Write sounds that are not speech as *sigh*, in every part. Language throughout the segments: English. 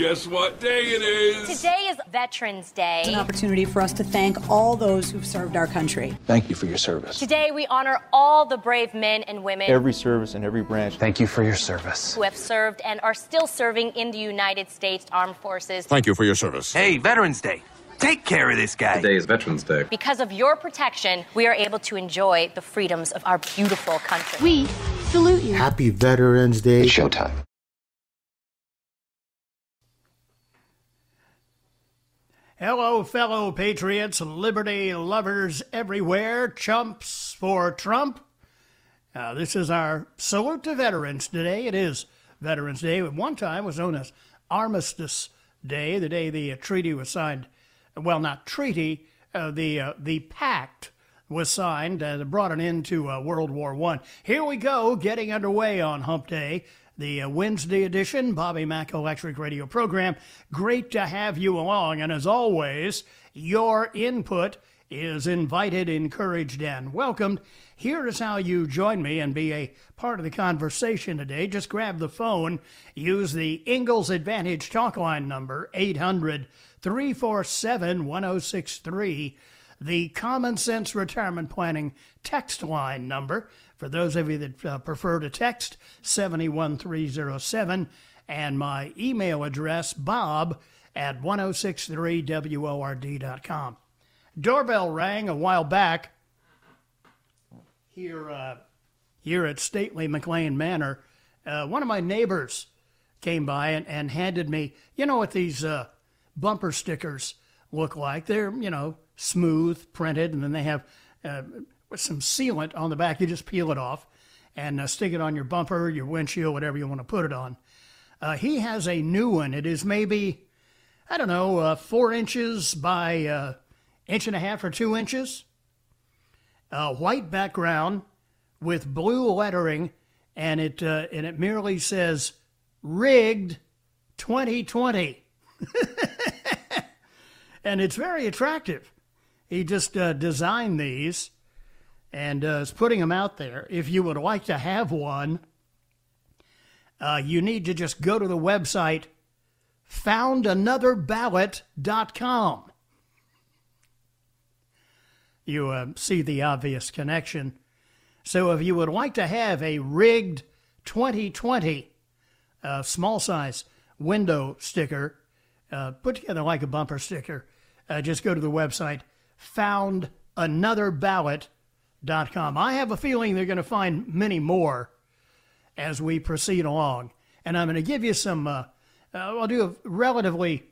Guess what day it is? Today is Veterans Day. It's an opportunity for us to thank all those who've served our country. Thank you for your service. Today we honor all the brave men and women Every service and every branch. Thank you for your service. who have served and are still serving in the United States Armed Forces. Thank you for your service. Hey, Veterans Day. Take care of this guy. Today is Veterans Day. Because of your protection, we are able to enjoy the freedoms of our beautiful country. We salute you. Happy Veterans Day. It's showtime. Hello, fellow patriots, liberty lovers everywhere, chumps for Trump. Uh, this is our salute to veterans today. It is Veterans Day. At one time was known as Armistice Day, the day the uh, treaty was signed. Well, not treaty, uh, the uh, the pact was signed and brought an end to uh, World War One. Here we go, getting underway on Hump Day the uh, Wednesday edition Bobby Mack Electric Radio program. Great to have you along, and as always, your input is invited, encouraged, and welcomed. Here is how you join me and be a part of the conversation today. Just grab the phone, use the Ingles Advantage talk line number, 800 347 1063, the Common Sense Retirement Planning text line number, for those of you that uh, prefer to text, 71307, and my email address, bob at 1063word.com. Doorbell rang a while back here, uh, here at Stately McLean Manor. Uh, one of my neighbors came by and, and handed me, you know what these uh, bumper stickers look like? They're, you know, smooth, printed, and then they have uh, some sealant on the back. You just peel it off and uh, stick it on your bumper, your windshield, whatever you want to put it on. Uh, he has a new one. It is maybe, I don't know, uh, four inches by uh, inch and a half or two inches. A white background with blue lettering, and it uh, and it merely says "Rigged 2020," *laughs* and it's very attractive. He just uh, designed these and uh, is putting them out there. If you would like to have one, uh, you need to just go to the website foundanotherballot.com. You uh, see the obvious connection. So if you would like to have a rigged 2020 uh, small size window sticker, uh, put together like a bumper sticker, uh, just go to the website foundanotherballot.com. I have a feeling they're going to find many more as we proceed along. And I'm going to give you some, uh, uh, I'll do a relatively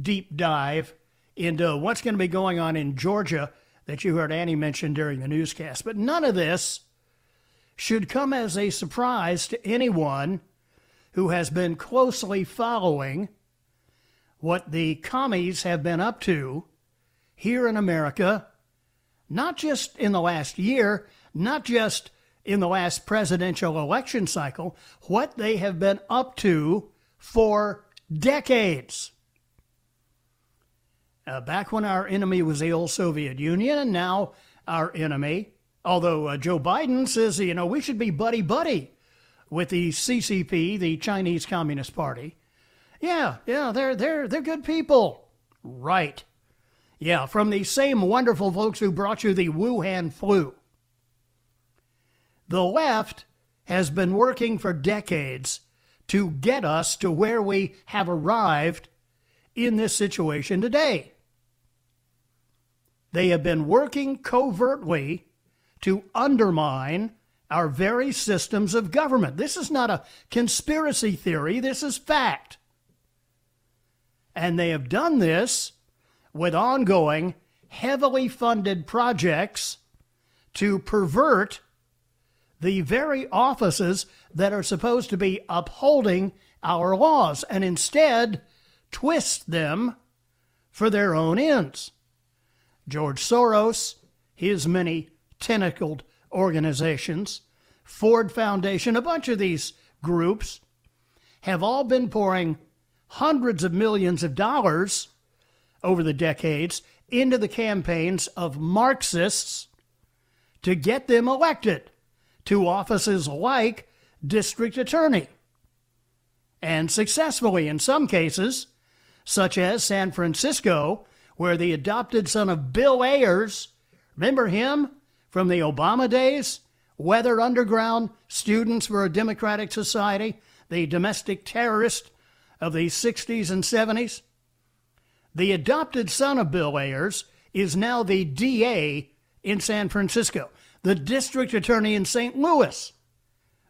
deep dive into what's going to be going on in Georgia that you heard Annie mention during the newscast. But none of this should come as a surprise to anyone who has been closely following what the commies have been up to here in America, not just in the last year, not just in the last presidential election cycle, what they have been up to for decades. Uh, back when our enemy was the old Soviet Union, and now our enemy, although uh, Joe Biden says, you know, we should be buddy buddy with the CCP, the Chinese Communist Party. Yeah, yeah, they're they're they're good people. Right. Yeah, from the same wonderful folks who brought you the Wuhan flu. The left has been working for decades to get us to where we have arrived in this situation today. They have been working covertly to undermine our very systems of government. This is not a conspiracy theory, this is fact. And they have done this with ongoing, heavily funded projects to pervert the very offices that are supposed to be upholding our laws and instead twist them for their own ends. George Soros, his many tentacled organizations, Ford Foundation, a bunch of these groups have all been pouring hundreds of millions of dollars over the decades into the campaigns of Marxists to get them elected to offices like district attorney. And successfully in some cases, such as San Francisco, where the adopted son of Bill Ayers, remember him from the Obama days? Weather Underground, Students for a Democratic Society, the domestic terrorist of the 60s and 70s. The adopted son of Bill Ayers is now the DA in San Francisco, the district attorney in St. Louis.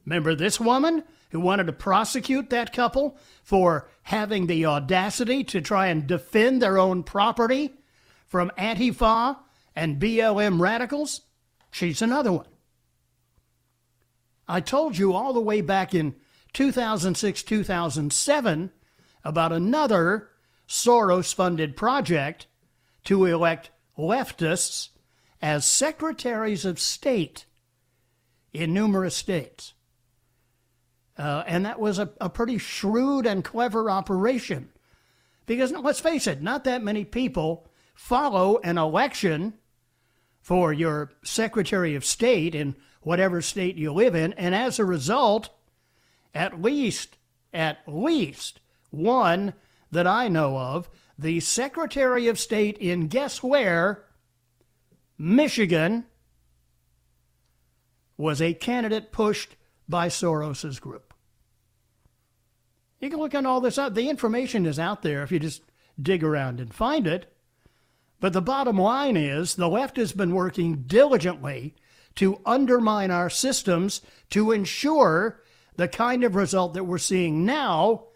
Remember this woman who wanted to prosecute that couple for having the audacity to try and defend their own property from Antifa and BLM radicals? She's another one. I told you all the way back in 2006 2007 about another Soros funded project to elect leftists as secretaries of state in numerous states. Uh, and that was a, a pretty shrewd and clever operation. Because let's face it, not that many people follow an election for your Secretary of State in whatever state you live in. And as a result, at least, at least one that I know of, the Secretary of State in guess where? Michigan was a candidate pushed by Soros's group. You can look on all this up. The information is out there if you just dig around and find it. But the bottom line is the left has been working diligently to undermine our systems to ensure the kind of result that we're seeing now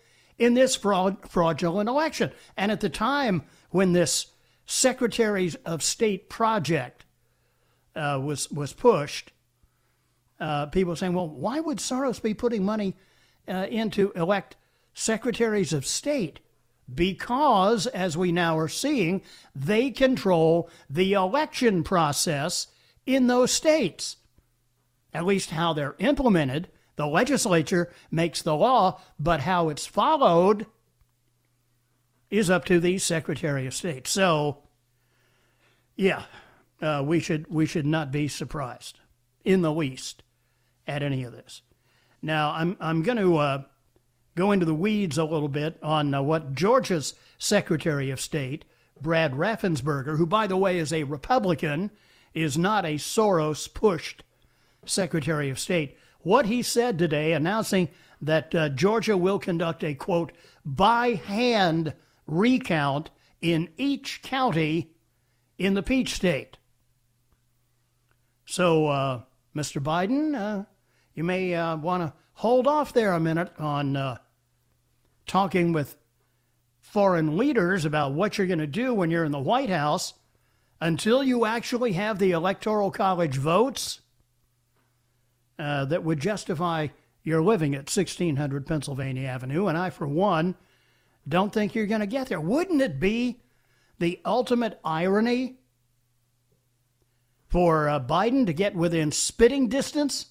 in this fraud, fraudulent election. And at the time when this Secretary of State project uh, was was pushed, uh, people saying, "Well, why would Soros be putting money uh, into elect secretaries of state?" Because, as we now are seeing, they control the election process in those states. At least how they're implemented. The legislature makes the law, but how it's followed is up to the Secretary of State. So, yeah, uh, we should we should not be surprised in the least at any of this. Now, I'm I'm going to uh, go into the weeds a little bit on uh, what Georgia's Secretary of State, Brad Raffensperger, who by the way is a Republican is not a Soros pushed Secretary of State. What he said today, announcing that uh, Georgia will conduct a quote, by hand recount in each county in the Peach State. So, uh, Mr. Biden, uh, you may uh, want to hold off there a minute on uh, talking with foreign leaders about what you're going to do when you're in the White House until you actually have the Electoral College votes uh, that would justify your living at 1600 Pennsylvania Avenue. And I, for one, don't think you're going to get there. Wouldn't it be the ultimate irony for uh, Biden to get within spitting distance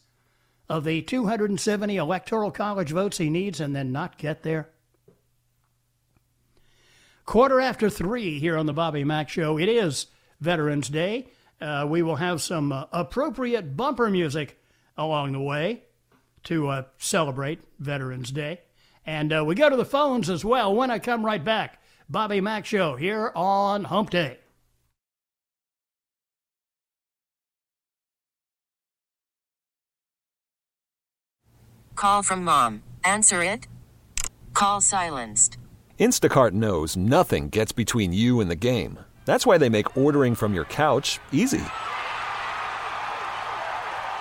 of the 270 Electoral College votes he needs and then not get there? Quarter after three here on the Bobby Mack Show. It is Veterans Day. Uh, we will have some uh, appropriate bumper music along the way to uh, celebrate Veterans Day. And uh, we go to the phones as well when I come right back. Bobby Mack Show here on Hump Day. Call from mom. Answer it. Call silenced. Instacart knows nothing gets between you and the game. That's why they make ordering from your couch easy.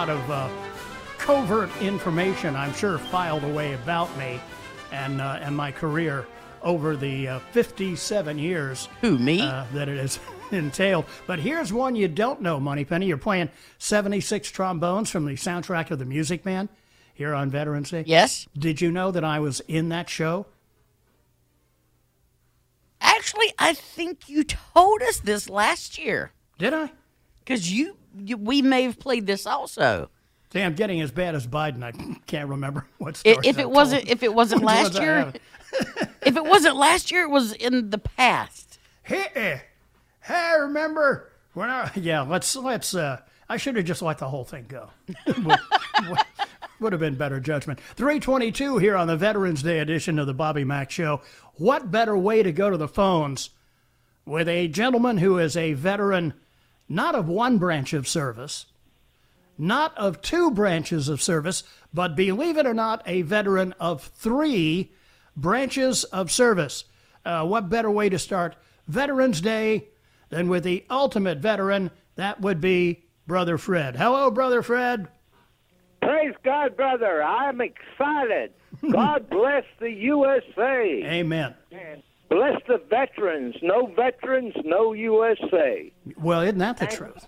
Lot of uh, covert information, I'm sure, filed away about me and uh, and my career over the uh, 57 years. Who me? Uh, that it has *laughs* entailed. But here's one you don't know, Moneypenny. You're playing 76 trombones from the soundtrack of The Music Man here on Veterans Day. Yes. Did you know that I was in that show? Actually, I think you told us this last year. Did I? Because you you, we may have played this also. See, I'm getting as bad as Biden. I can't remember *laughs* what. If it wasn't, if it wasn't last year, *laughs* if it wasn't last year, it was in the past. *laughs* Hey, hey, I remember when I. Yeah, let's let's. uh I should have just let the whole thing go. would have been better judgment. 322 here on the Veterans Day edition of the Bobby Mack Show. What better way to go to the phones with a gentleman who is a veteran not of one branch of service, not of two branches of service, but believe it or not, a veteran of three branches of service. Uh, what better way to start Veterans Day than with the ultimate veteran? That would be Brother Fred. Hello, Brother Fred. Praise God, brother. I'm excited. *laughs* God bless the USA. Amen. And bless the veterans. No veterans, no USA. Well, isn't that the thank, truth?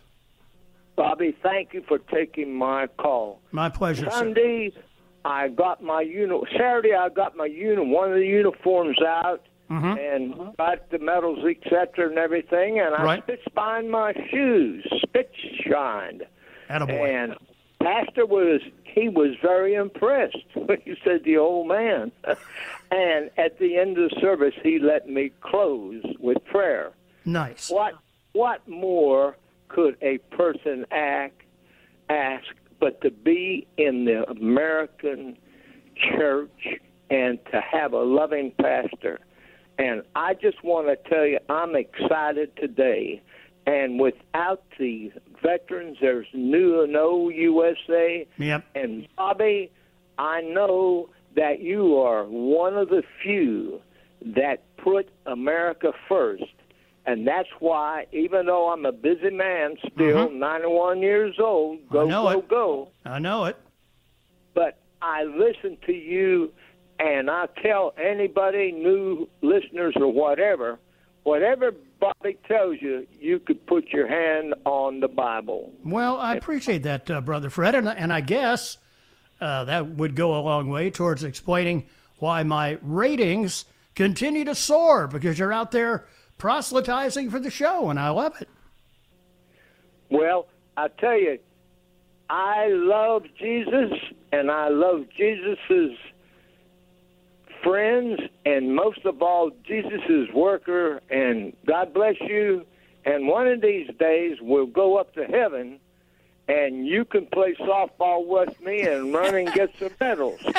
Bobby, thank you for taking my call. My pleasure. Sunday, sir. I got my uni. Saturday, I got my uni. One of the uniforms out. Mm-hmm. And got the medals, etc., and everything, and I right. spit shined my shoes, spit shined. Attaboy. And Pastor was he was very impressed *laughs* when he said the old man. *laughs* and at the end of the service, he let me close with prayer. Nice. What what more could a person act, ask but to be in the American church and to have a loving pastor And I just want to tell you, I'm excited today. And without the veterans, there's new and old USA. Yep. And Bobby, I know that you are one of the few that put America first. And that's why, even though I'm a busy man still, Mhm. 91 years old, go, I know go, it. go, I know it. but I listen to you and I tell anybody, new listeners or whatever, whatever Bobby tells you, you could put your hand on the Bible. Well, I appreciate that, uh, Brother Fred, and, and I guess uh, that would go a long way towards explaining why my ratings continue to soar because you're out there proselytizing for the show, and I love it. Well, I tell you, I love Jesus and I love Jesus's friends and most of all Jesus's worker and God bless you and one of these days we'll go up to heaven and you can play softball with me and run and get some medals. *laughs*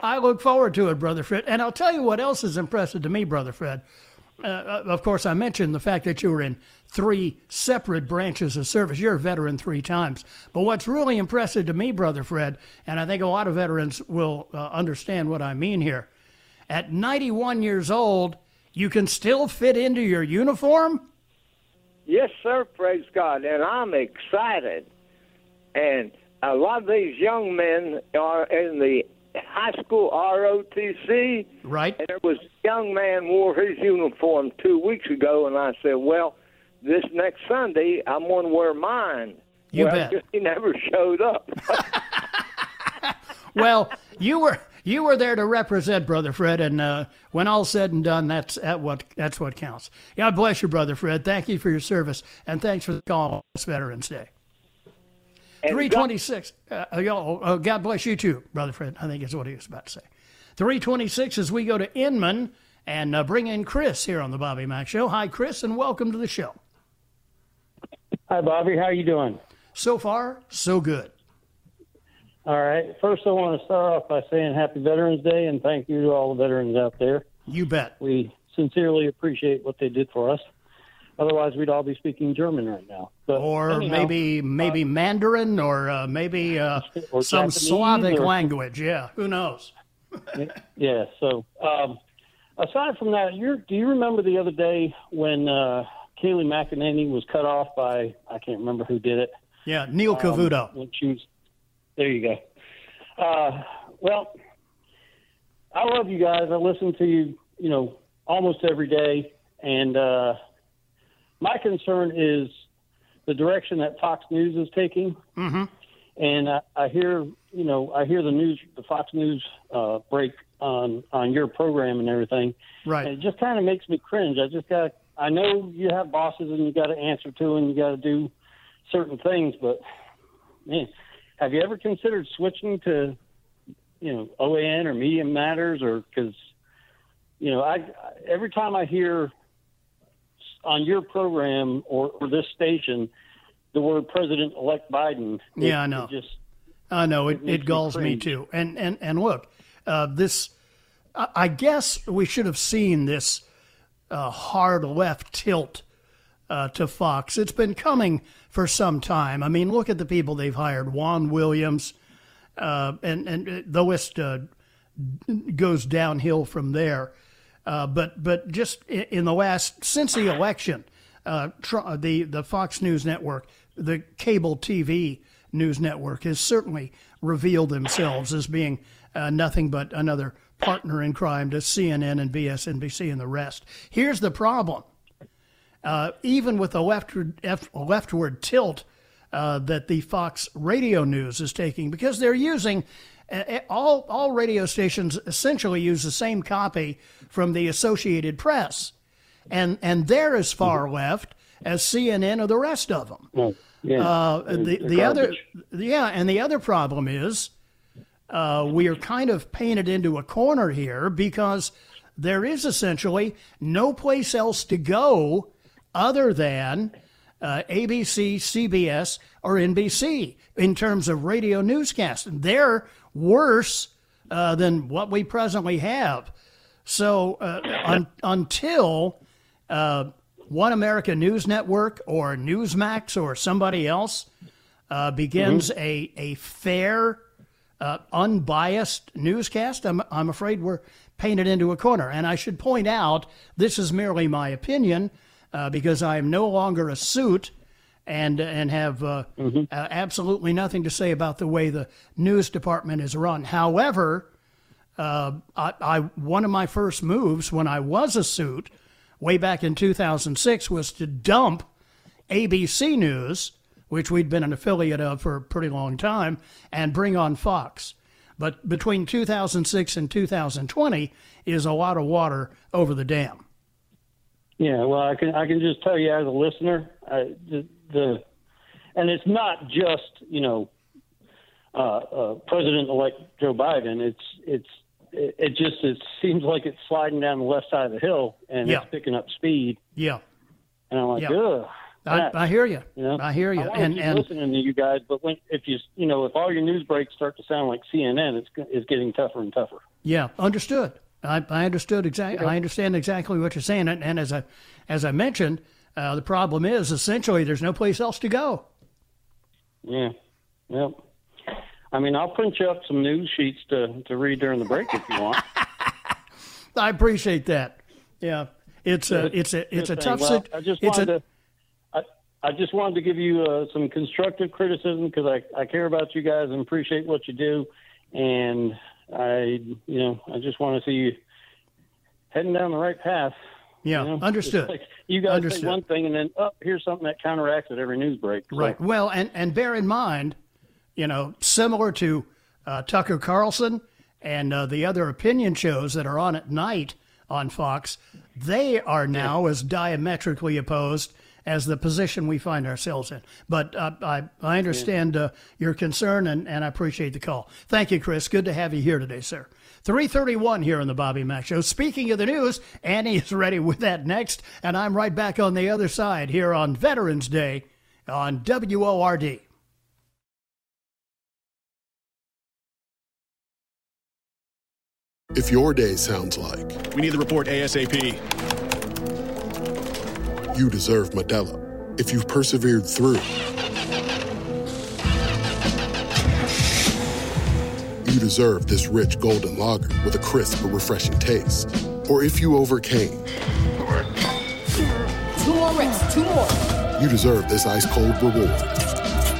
I look forward to it, Brother Fred. And I'll tell you what else is impressive to me, Brother Fred. Uh, of course, I mentioned the fact that you were in three separate branches of service. You're a veteran three times. But what's really impressive to me, Brother Fred, and I think a lot of veterans will uh, understand what I mean here, at 91 years old, you can still fit into your uniform? Yes, sir, praise God. And I'm excited. And a lot of these young men are in the high school ROTC. Right. And there was a young man wore his uniform two weeks ago, and I said, well, this next Sunday, I'm going to wear mine. You well, bet. *laughs* He never showed up. *laughs* well, you were you were there to represent Brother Fred, and uh, when all's said and done, that's at what that's what counts. God bless you, Brother Fred. Thank you for your service, and thanks for the call on this Veterans Day. And Three twenty six. Uh, y'all, uh, God bless you too, Brother Fred. I think is what he was about to say. Three twenty six as we go to Inman and uh, bring in Chris here on the Bobby Mack Show. Hi, Chris, and welcome to the show. Hi, Bobby. How are you doing? So far, so good. All right. First, I want to start off by saying Happy Veterans Day and thank you to all the veterans out there. You bet. We sincerely appreciate what they did for us. Otherwise, we'd all be speaking German right now. But or anyhow, maybe maybe Mandarin, or uh, maybe uh, *laughs* Or some Japanese, Slavic or- language. Yeah, who knows? *laughs* yeah. So, um, aside from that, you're, do you remember the other day when uh, Kayleigh McEnany was cut off by I can't remember who did it? Yeah, Neil Um, Cavuto. when she was, there you go. Uh, well, I love you guys. I listen to you, you know, almost every day, and uh, my concern is the direction that Fox News is taking. Mm-hmm. And I, I hear, you know, I hear the news, the Fox News uh, break on on your program and everything. Right. And it just kind of makes me cringe. I just got. I know you have bosses and you got to answer to and you got to do certain things, but man, have you ever considered switching to, you know, OAN or Media Matters or because, you know, I every time I hear on your program or, or this station the word President-elect Biden. it- Yeah, I know. it just I know it, makes it galls me cringe. too. And and and look, uh, this. I I guess we should have seen this uh, hard left tilt uh, to Fox. It's been coming for some time. I mean, look at the people they've hired: Juan Williams, uh, and and the list uh, goes downhill from there. Uh, but but just in the last since the election, uh, the the Fox News network, the cable TV news network, has certainly revealed themselves as being uh, nothing but another partner in crime to CNN and BSNBC and the rest. Here's the problem: uh, even with the leftward F- leftward tilt uh, that the Fox Radio News is taking, because they're using uh, all all radio stations essentially use the same copy from the Associated Press, and and they're as far left as CNN or the rest of them. yeah, Uh, the the other yeah, and the other problem is uh, we are kind of painted into a corner here because there is essentially no place else to go other than uh, ABC, CBS, or NBC in terms of radio newscasts. They're worse uh, than what we presently have. So uh, *laughs* un- until uh, One America News Network or Newsmax or somebody else uh, begins Mm-hmm. a a fair, uh, unbiased newscast, I'm I'm afraid we're painted into a corner. And I should point out this is merely my opinion uh, because I am no longer a suit and and have uh, Mm-hmm. uh, absolutely nothing to say about the way the news department is run. However, uh, I, I one of my first moves when I was a suit way back in 2006 was to dump ABC News, which we'd been an affiliate of for a pretty long time, and bring on Fox. But between 2006 and 2020 is a lot of water over the dam. Yeah, well, I can I can just tell you as a listener, I, the, the and it's not just you know uh, uh, President-elect Joe Biden. It's it's it, it just it seems like it's sliding down the left side of the hill and Yeah. it's picking up speed. Yeah, And I'm like, Yeah. ugh. I, I hear you. you know? I hear you. I And and listening to you guys, but when if you you know if all your news breaks start to sound like CNN, it's it's getting tougher and tougher. Yeah, understood. I, I understood exactly. I understand exactly what you're saying, and, and as I as I mentioned, uh, the problem is essentially there's no place else to go. Yeah. Yep. I mean, I'll print you up some news sheets to, to read during the break if you want. *laughs* I appreciate that. Yeah, it's a it's a it's a tough. Well, I just it's wanted a, to. I, I just wanted to give you uh, some constructive criticism because I, I care about you guys and appreciate what you do, and I you know I just want to see you heading down the right path. Yeah, you know? understood. Like you guys Understood. say one thing and then oh here's something that counteracts at every news break. So, Right. Well, and and bear in mind, you know, similar to uh, Tucker Carlson and uh, the other opinion shows that are on at night on Fox, they are now as diametrically opposed as the position we find ourselves in. But uh, I I understand uh, your concern and, and I appreciate the call. Thank you, Chris. Good to have you here today, sir. 331 here on the Bobby Mack Show. Speaking of the news, Annie is ready with that next, and I'm right back on the other side here on Veterans Day on WORD. If your day sounds like We need the report ASAP. You deserve Modelo, if you've persevered through, you deserve this rich golden lager with a crisp but refreshing taste. Or if you overcame, Two more reps, two more. you deserve this ice cold reward.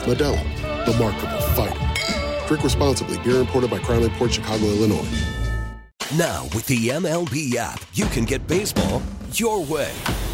Modelo, the Markable Fighter. Drink responsibly. Beer imported by Crown Port Chicago, Illinois. Now, with the MLB app, you can get baseball your way.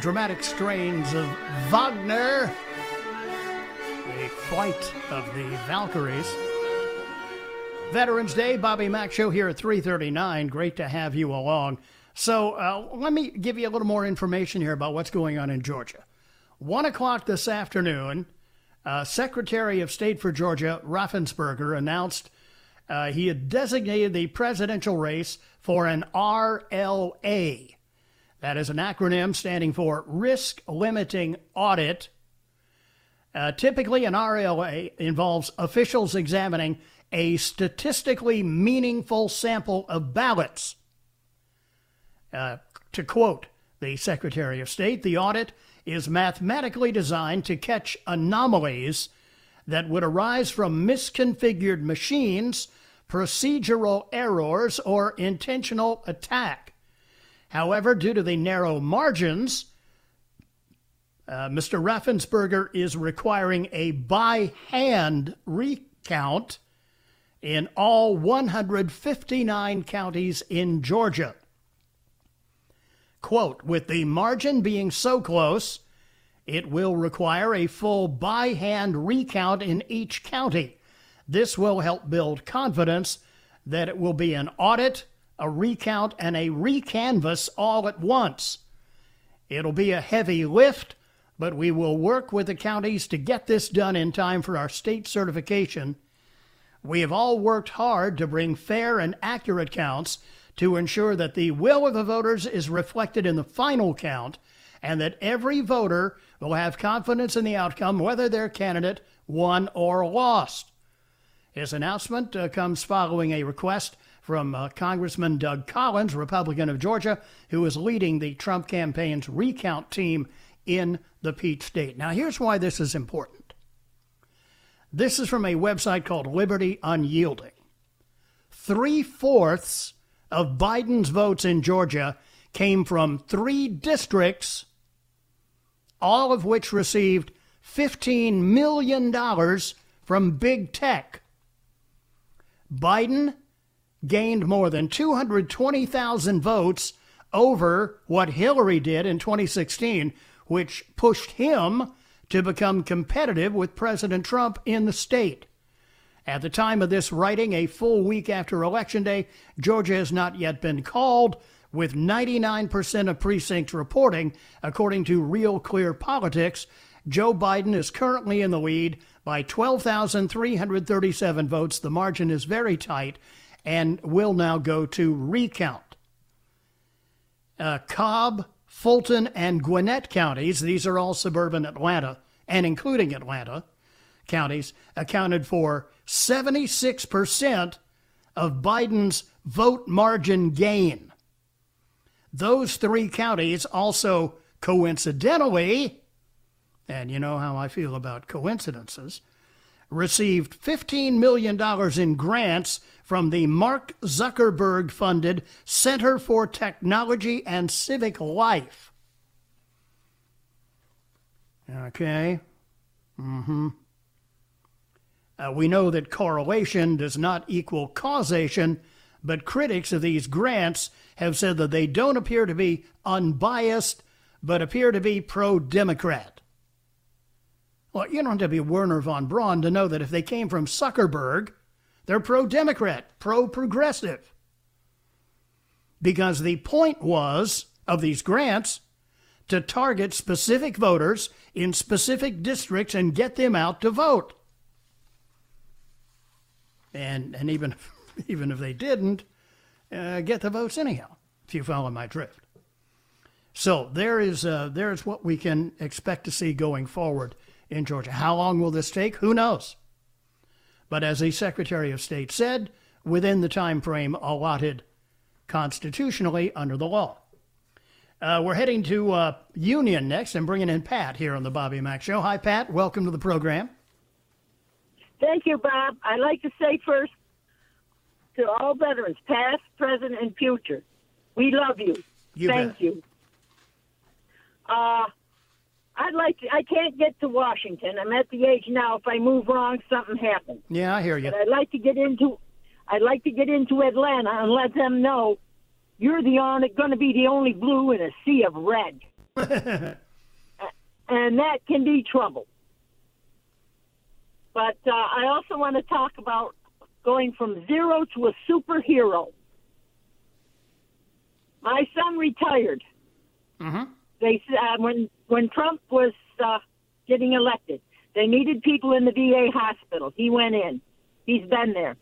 Dramatic strains of Wagner. The flight of the Valkyries. Veterans Day, Bobby Mack Show here at 339. Great to have you along. So uh, let me give you a little more information here about what's going on in Georgia. One o'clock this afternoon, uh, Secretary of State for Georgia, Raffensperger, announced uh, he had designated the presidential race for an RLA. That is an acronym standing for Risk Limiting Audit. Uh, typically, an RLA involves officials examining a statistically meaningful sample of ballots. Uh, to quote the Secretary of State, the audit is mathematically designed to catch anomalies that would arise from misconfigured machines, procedural errors, or intentional attack. However, due to the narrow margins, uh, Mr. Raffensperger is requiring a by hand recount in all 159 counties in Georgia. Quote, with the margin being so close, it will require a full by hand recount in each county. This will help build confidence that it will be an audit, a recount, and a recanvass all at once. It'll be a heavy lift, but we will work with the counties to get this done in time for our state certification. We have all worked hard to bring fair and accurate counts to ensure that the will of the voters is reflected in the final count and that every voter will have confidence in the outcome, whether their candidate won or lost. His announcement uh, comes following a request from uh, Congressman Doug Collins, Republican of Georgia, who is leading the Trump campaign's recount team in the Peach State. Now, here's why this is important. This is from a website called Liberty Unyielding. Three fourths of Biden's votes in Georgia came from three districts, all of which received $15 million from big tech. Biden gained more than 220,000 votes over what Hillary did in 2016, which pushed him to become competitive with President Trump in the state. At the time of this writing, a full week after Election Day, Georgia has not yet been called, with 99% of precincts reporting, according to Real Clear Politics. Joe Biden is currently in the lead by 12,337 votes. The margin is very tight and we'll now go to recount. Uh, Cobb, Fulton, and Gwinnett counties, these are all suburban Atlanta, and including Atlanta counties, accounted for 76% of Biden's vote margin gain. Those three counties also coincidentally, and you know how I feel about coincidences, received $15 million in grants from the Mark Zuckerberg funded Center for Technology and Civic Life. Okay. Mm hmm. Uh, we know that correlation does not equal causation, but critics of these grants have said that they don't appear to be unbiased, but appear to be pro Democrat. Well, you don't have to be Wernher von Braun to know that if they came from Zuckerberg, they're pro Democrat, pro progressive. Because the point was of these grants to target specific voters in specific districts and get them out to vote and and even *laughs* even if they didn't uh, get the votes anyhow, if you follow my drift. So there is uh, there is what we can expect to see going forward in Georgia. How long will this take? Who knows? But as the Secretary of State said, within the time frame allotted constitutionally under the law. Uh, we're heading to uh, Union next and bringing in Pat here on the Bobby Mack Show. Hi, Pat. Welcome to the program. Thank you, Bob. I'd like to say first to all veterans, past, present, and future, we love you. you Thank bet. you. Uh, I'd like to. I can't get to Washington. I'm at the age now. If I move wrong, something happens. Yeah, I hear you. But I'd like to get into. I'd like to get into Atlanta and let them know you're the on going to be the only blue in a sea of red, *laughs* and that can be trouble. But uh, I also want to talk about going from zero to a superhero. My son retired. Mm-hmm. They uh, when when Trump was uh, getting elected, they needed people in the VA hospital. He went in. He's been there.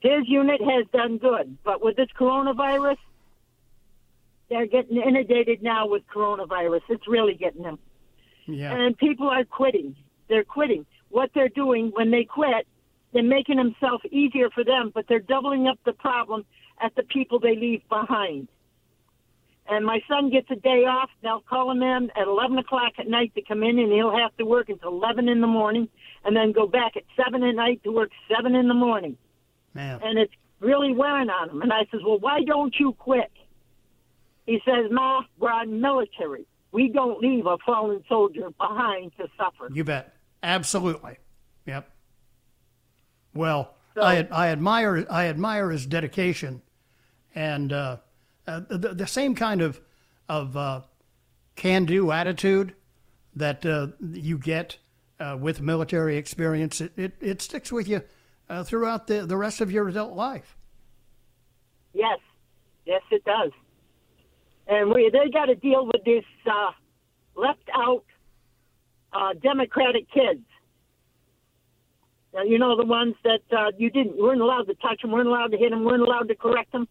his unit has done good. But with this coronavirus, they're getting inundated now with coronavirus. It's really getting them. Yeah. And people are quitting. They're quitting. What they're doing when they quit, they're making themselves easier for them, but they're doubling up the problem at the people they leave behind. And my son gets a day off. They'll call him in at 11 o'clock at night to come in, and he'll have to work until 11 in the morning, and then go back at 7 at night to work 7 in the morning. Man. And it's really wearing on him. And I says, Well, why don't you quit? He says, Ma, we're on military. We don't leave a fallen soldier behind to suffer. You bet. Absolutely. Yep. Well, So- I I admire I admire his dedication, and uh, uh, the, the same kind of of uh, can do attitude that uh, you get uh, with military experience. It, it, it sticks with you uh, throughout the, the rest of your adult life. Yes, yes, it does. And we they got to deal with this uh, left out Democratic kids. Now, you know the ones that you didn't weren't allowed to touch them, weren't allowed to hit them, weren't allowed to correct them.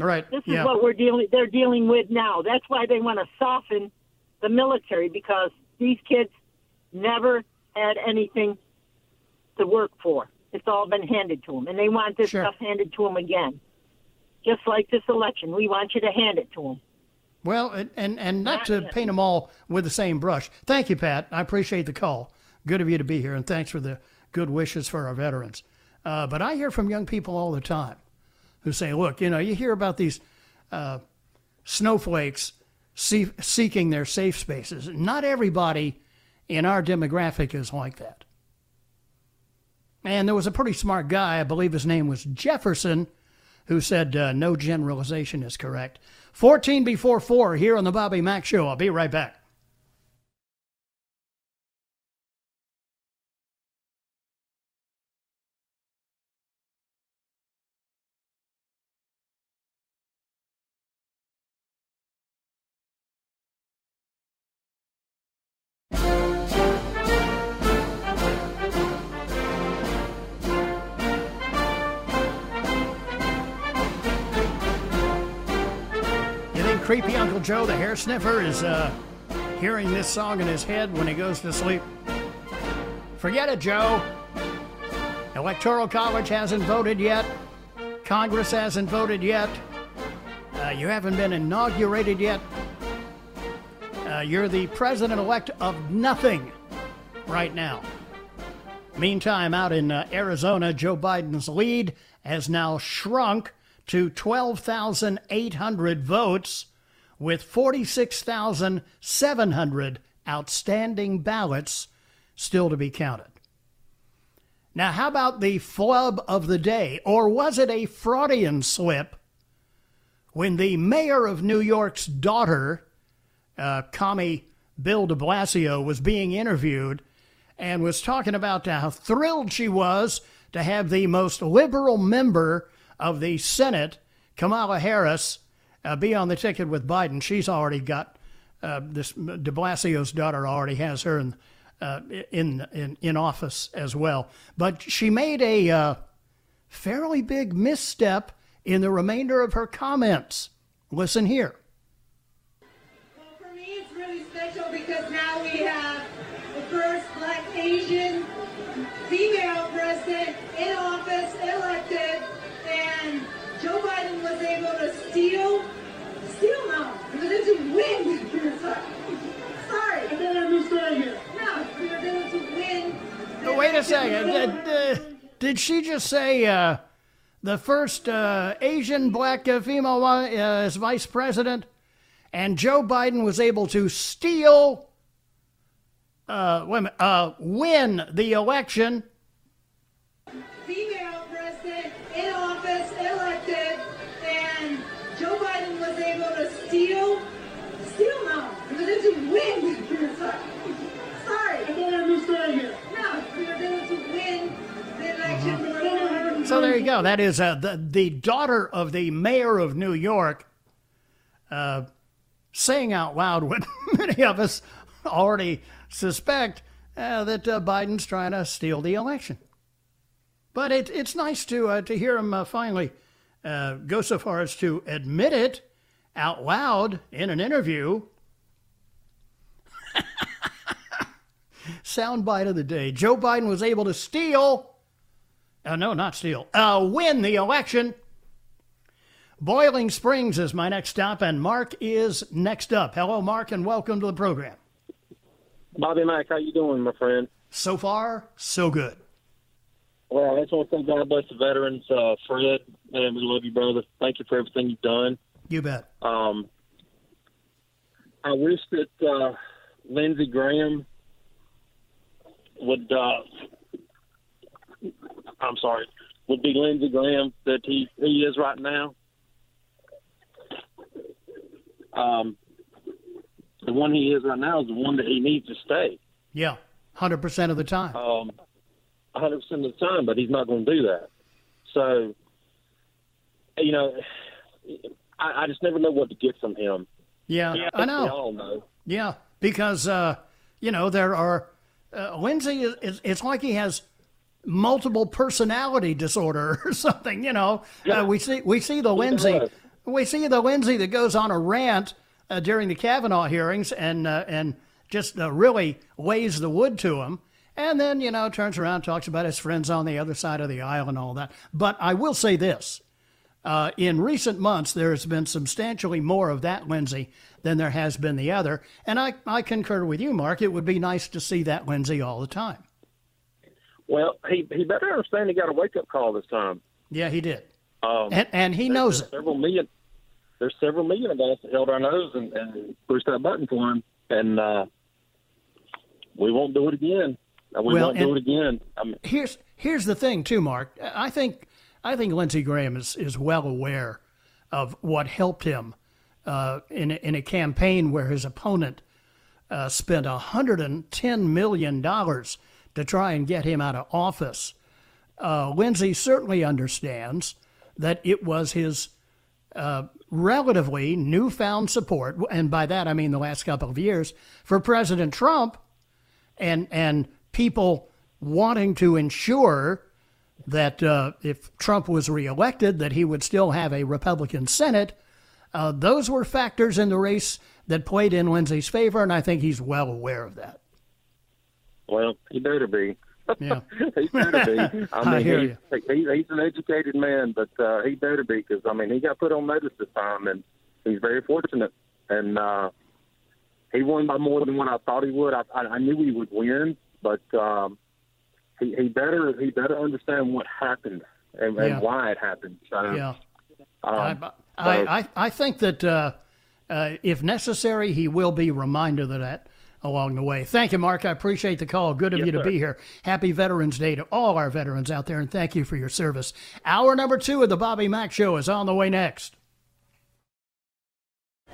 All right. This is yeah. what we're dealing they're dealing with now. That's why they want to soften the military because these kids never had anything to work for. It's all been handed to them, and they want this stuff handed to them again. Just like this election, we want you to hand it to them. Well, and, and, and not to paint them all with the same brush. Thank you, Pat. I appreciate the call. Good of you to be here, and thanks for the good wishes for our veterans. Uh, but I hear from young people all the time who say, look, you know, you hear about these uh, snowflakes see, seeking their safe spaces. Not everybody in our demographic is like that. And there was a pretty smart guy, I believe his name was Jefferson, who said uh, no generalization is correct. 14 before 4 here on the Bobby Mack Show. I'll be right back. Sniffer, is uh, hearing this song in his head when he goes to sleep? Forget it, Joe. Electoral College hasn't voted yet. Congress hasn't voted yet. Uh, you haven't been inaugurated yet. Uh, you're the president elect of nothing right now. Meantime, out in uh, Arizona, Joe Biden's lead has now shrunk to 12,800 votes, with 46,700 outstanding ballots still to be counted. Now, how about the flub of the day? Or was it a Freudian slip when the mayor of New York's daughter, uh, commie Bill de Blasio, was being interviewed and was talking about how thrilled she was to have the most liberal member of the Senate, Kamala Harris, uh, be on the ticket with Biden. She's already got uh, this. De Blasio's daughter already has her in, uh, in in in office as well. But she made a uh, fairly big misstep in the remainder of her comments. Listen here. For me, it's really special because now we have the first black Asian female president in office, elected, and Joe Biden was able to steal, steal now, because it didn't win. Sorry. I didn't understand you. No, we were able to win. the Oh, wait a second. Did, uh, did she just say uh, the first uh, Asian black uh, female uh, as vice president, and Joe Biden was able to steal, uh, wait a minute, uh, win the election? Win. Sorry. I didn't understand you. No, we were to win the election. So there you go. That is uh, the the daughter of the mayor of New York, uh, saying out loud what *laughs* many of us already suspect uh, that uh, Biden's trying to steal the election. But it, it's nice to uh, to hear him uh, finally uh, go so far as to admit it out loud in an interview. Soundbite of the day: Joe Biden was able to steal. Uh, no, not steal. Uh, win the election. Boiling Springs is my next stop, and Mark is next up. Hello, Mark, and welcome to the program. Bobby Mack, how you doing, my friend? So far, so good. Well, I just want to thank God bless the veterans. Uh, Fred, man, we love you, brother. Thank you for everything you've done. You bet. Um, I wish that uh, Lindsey Graham would. Uh, I'm sorry, would be Lindsey Graham that he he is right now. Um, the one he is right now is the one that he needs to stay. Yeah, hundred percent of the time. Um, hundred percent of the time, but he's not going to do that. So, you know, I, I just never know what to get from him. Yeah, Yeah, I know. we all know. Yeah, because uh, you know there are uh, Lindsey is, is it's like he has multiple personality disorder *laughs* or something. You know, uh, we see we see the Lindsey we see the Lindsey that goes on a rant uh, during the Kavanaugh hearings and uh, and just uh, really lays the wood to him. And then, you know, turns around, talks about his friends on the other side of the aisle and all that. But I will say this uh, in recent months, there has been substantially more of that Lindsey than there has been the other. And I, I concur with you, Mark. It would be nice to see that Lindsey all the time. Well, he he better understand he got a wake up call this time. Yeah, he did. Um, And, and he knows there's it. Several million. There's several million of us that held our nose and, and pushed that button for him, and uh, we won't do it again. Uh, We Well, won't do it again. I mean, Here's here's the thing, too, Mark. I think I think Lindsey Graham is, is well aware of what helped him uh, in a, in a campaign where his opponent uh, spent 110 million dollars to try and get him out of office. Uh, Lindsey certainly understands that it was his uh, relatively newfound support, and by that I mean the last couple of years, for President Trump, and and people wanting to ensure that uh, if Trump was reelected, that he would still have a Republican Senate. Uh, those were factors in the race that played in Lindsey's favor, and I think he's well aware of that. well, he better be. *laughs* Yeah. he better be. *laughs* I I mean, hear he, he, he's an educated man, but uh, he better be because I mean, he got put on notice this time, and he's very fortunate. And uh, he won by more than what I thought he would. I, I, I knew he would win, but um, he, he better he better understand what happened and, and why it happened. So, Yeah. um, I, so- I, I think that uh, uh, if necessary, he will be reminded of that along the way. Thank you, Mark. I appreciate the call. Good of Yes, you to sir. be here. Happy Veterans Day to all our veterans out there, and thank you for your service. Hour number two of the Bobby Mack Show is on the way next.